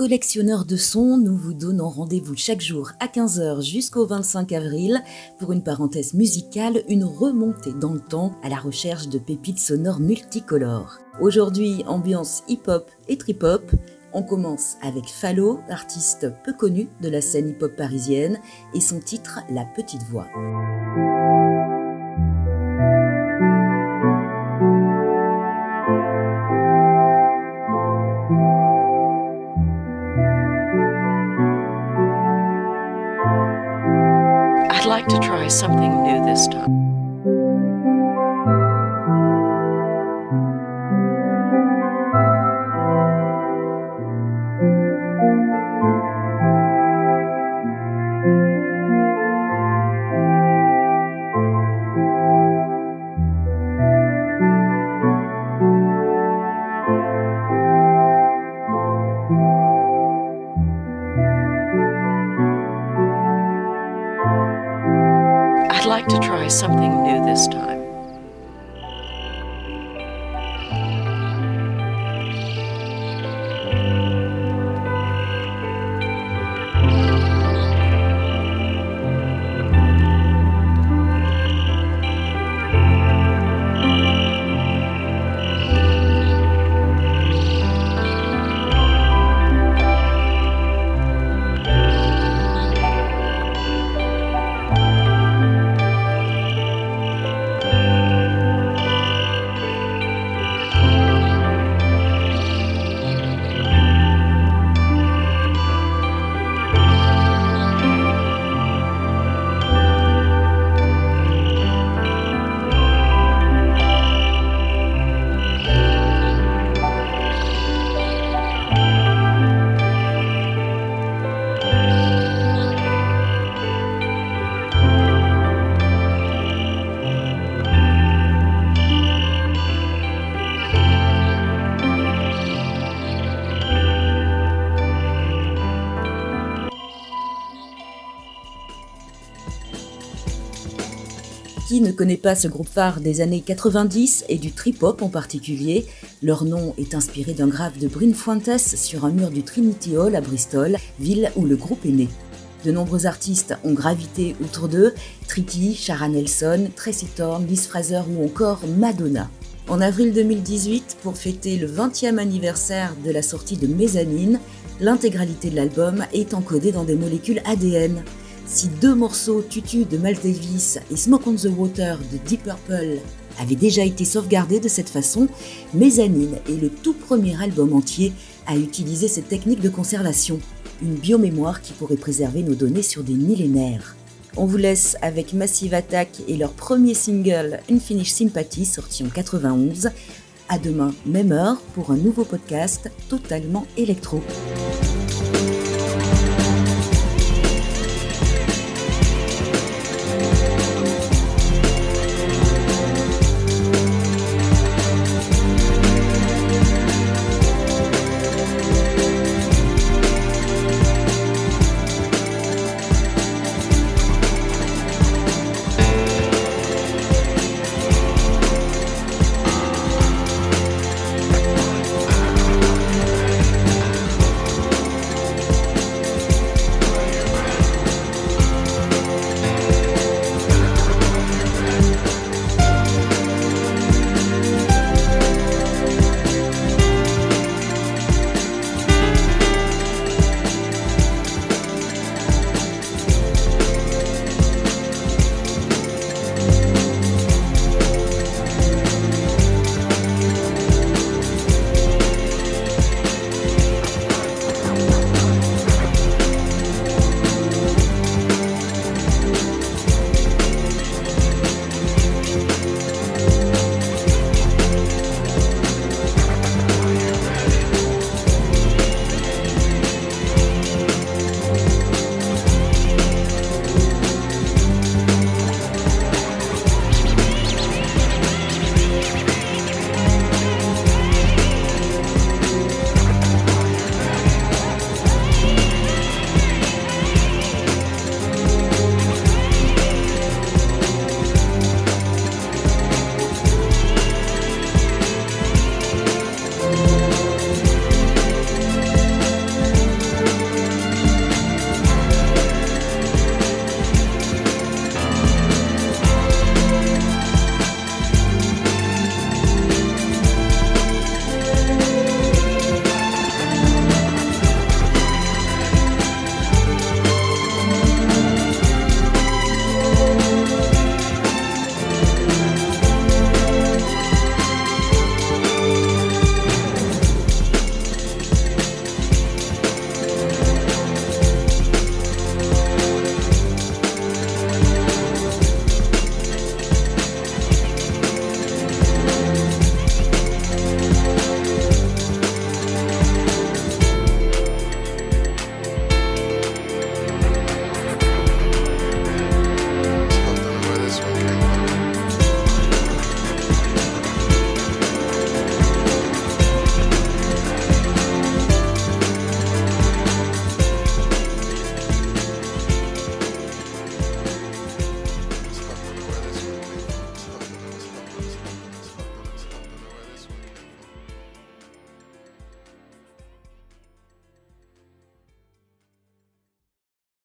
collectionneurs de sons, nous vous donnons rendez-vous chaque jour à 15h jusqu'au 25 avril pour une parenthèse musicale, une remontée dans le temps à la recherche de pépites sonores multicolores. Aujourd'hui, ambiance hip-hop et trip-hop. On commence avec Fallo, artiste peu connu de la scène hip-hop parisienne, et son titre La Petite Voix. Like to try something new this time. Something new this time. Ne connaît pas ce groupe phare des années 90 et du trip-hop en particulier? Leur nom est inspiré d'un graphe de Bryn Fuentes sur un mur du Trinity Hall à Bristol, ville où le groupe est né. De nombreux artistes ont gravité autour d'eux, Tricky, Shara Nelson, Tracy Thorn, Liz Fraser ou encore Madonna. En avril 2018, pour fêter le 20e anniversaire de la sortie de Mezzanine, l'intégralité de l'album est encodée dans des molécules ADN. Si deux morceaux, Tutu de Miles Davis et Smoke on the Water de Deep Purple, avaient déjà été sauvegardés de cette façon, Mezzanine est le tout premier album entier à utiliser cette technique de conservation, une biomémoire qui pourrait préserver nos données sur des millénaires. On vous laisse avec Massive Attack et leur premier single Unfinished Sympathy sorti en 91. À demain, même heure, pour un nouveau podcast totalement électro.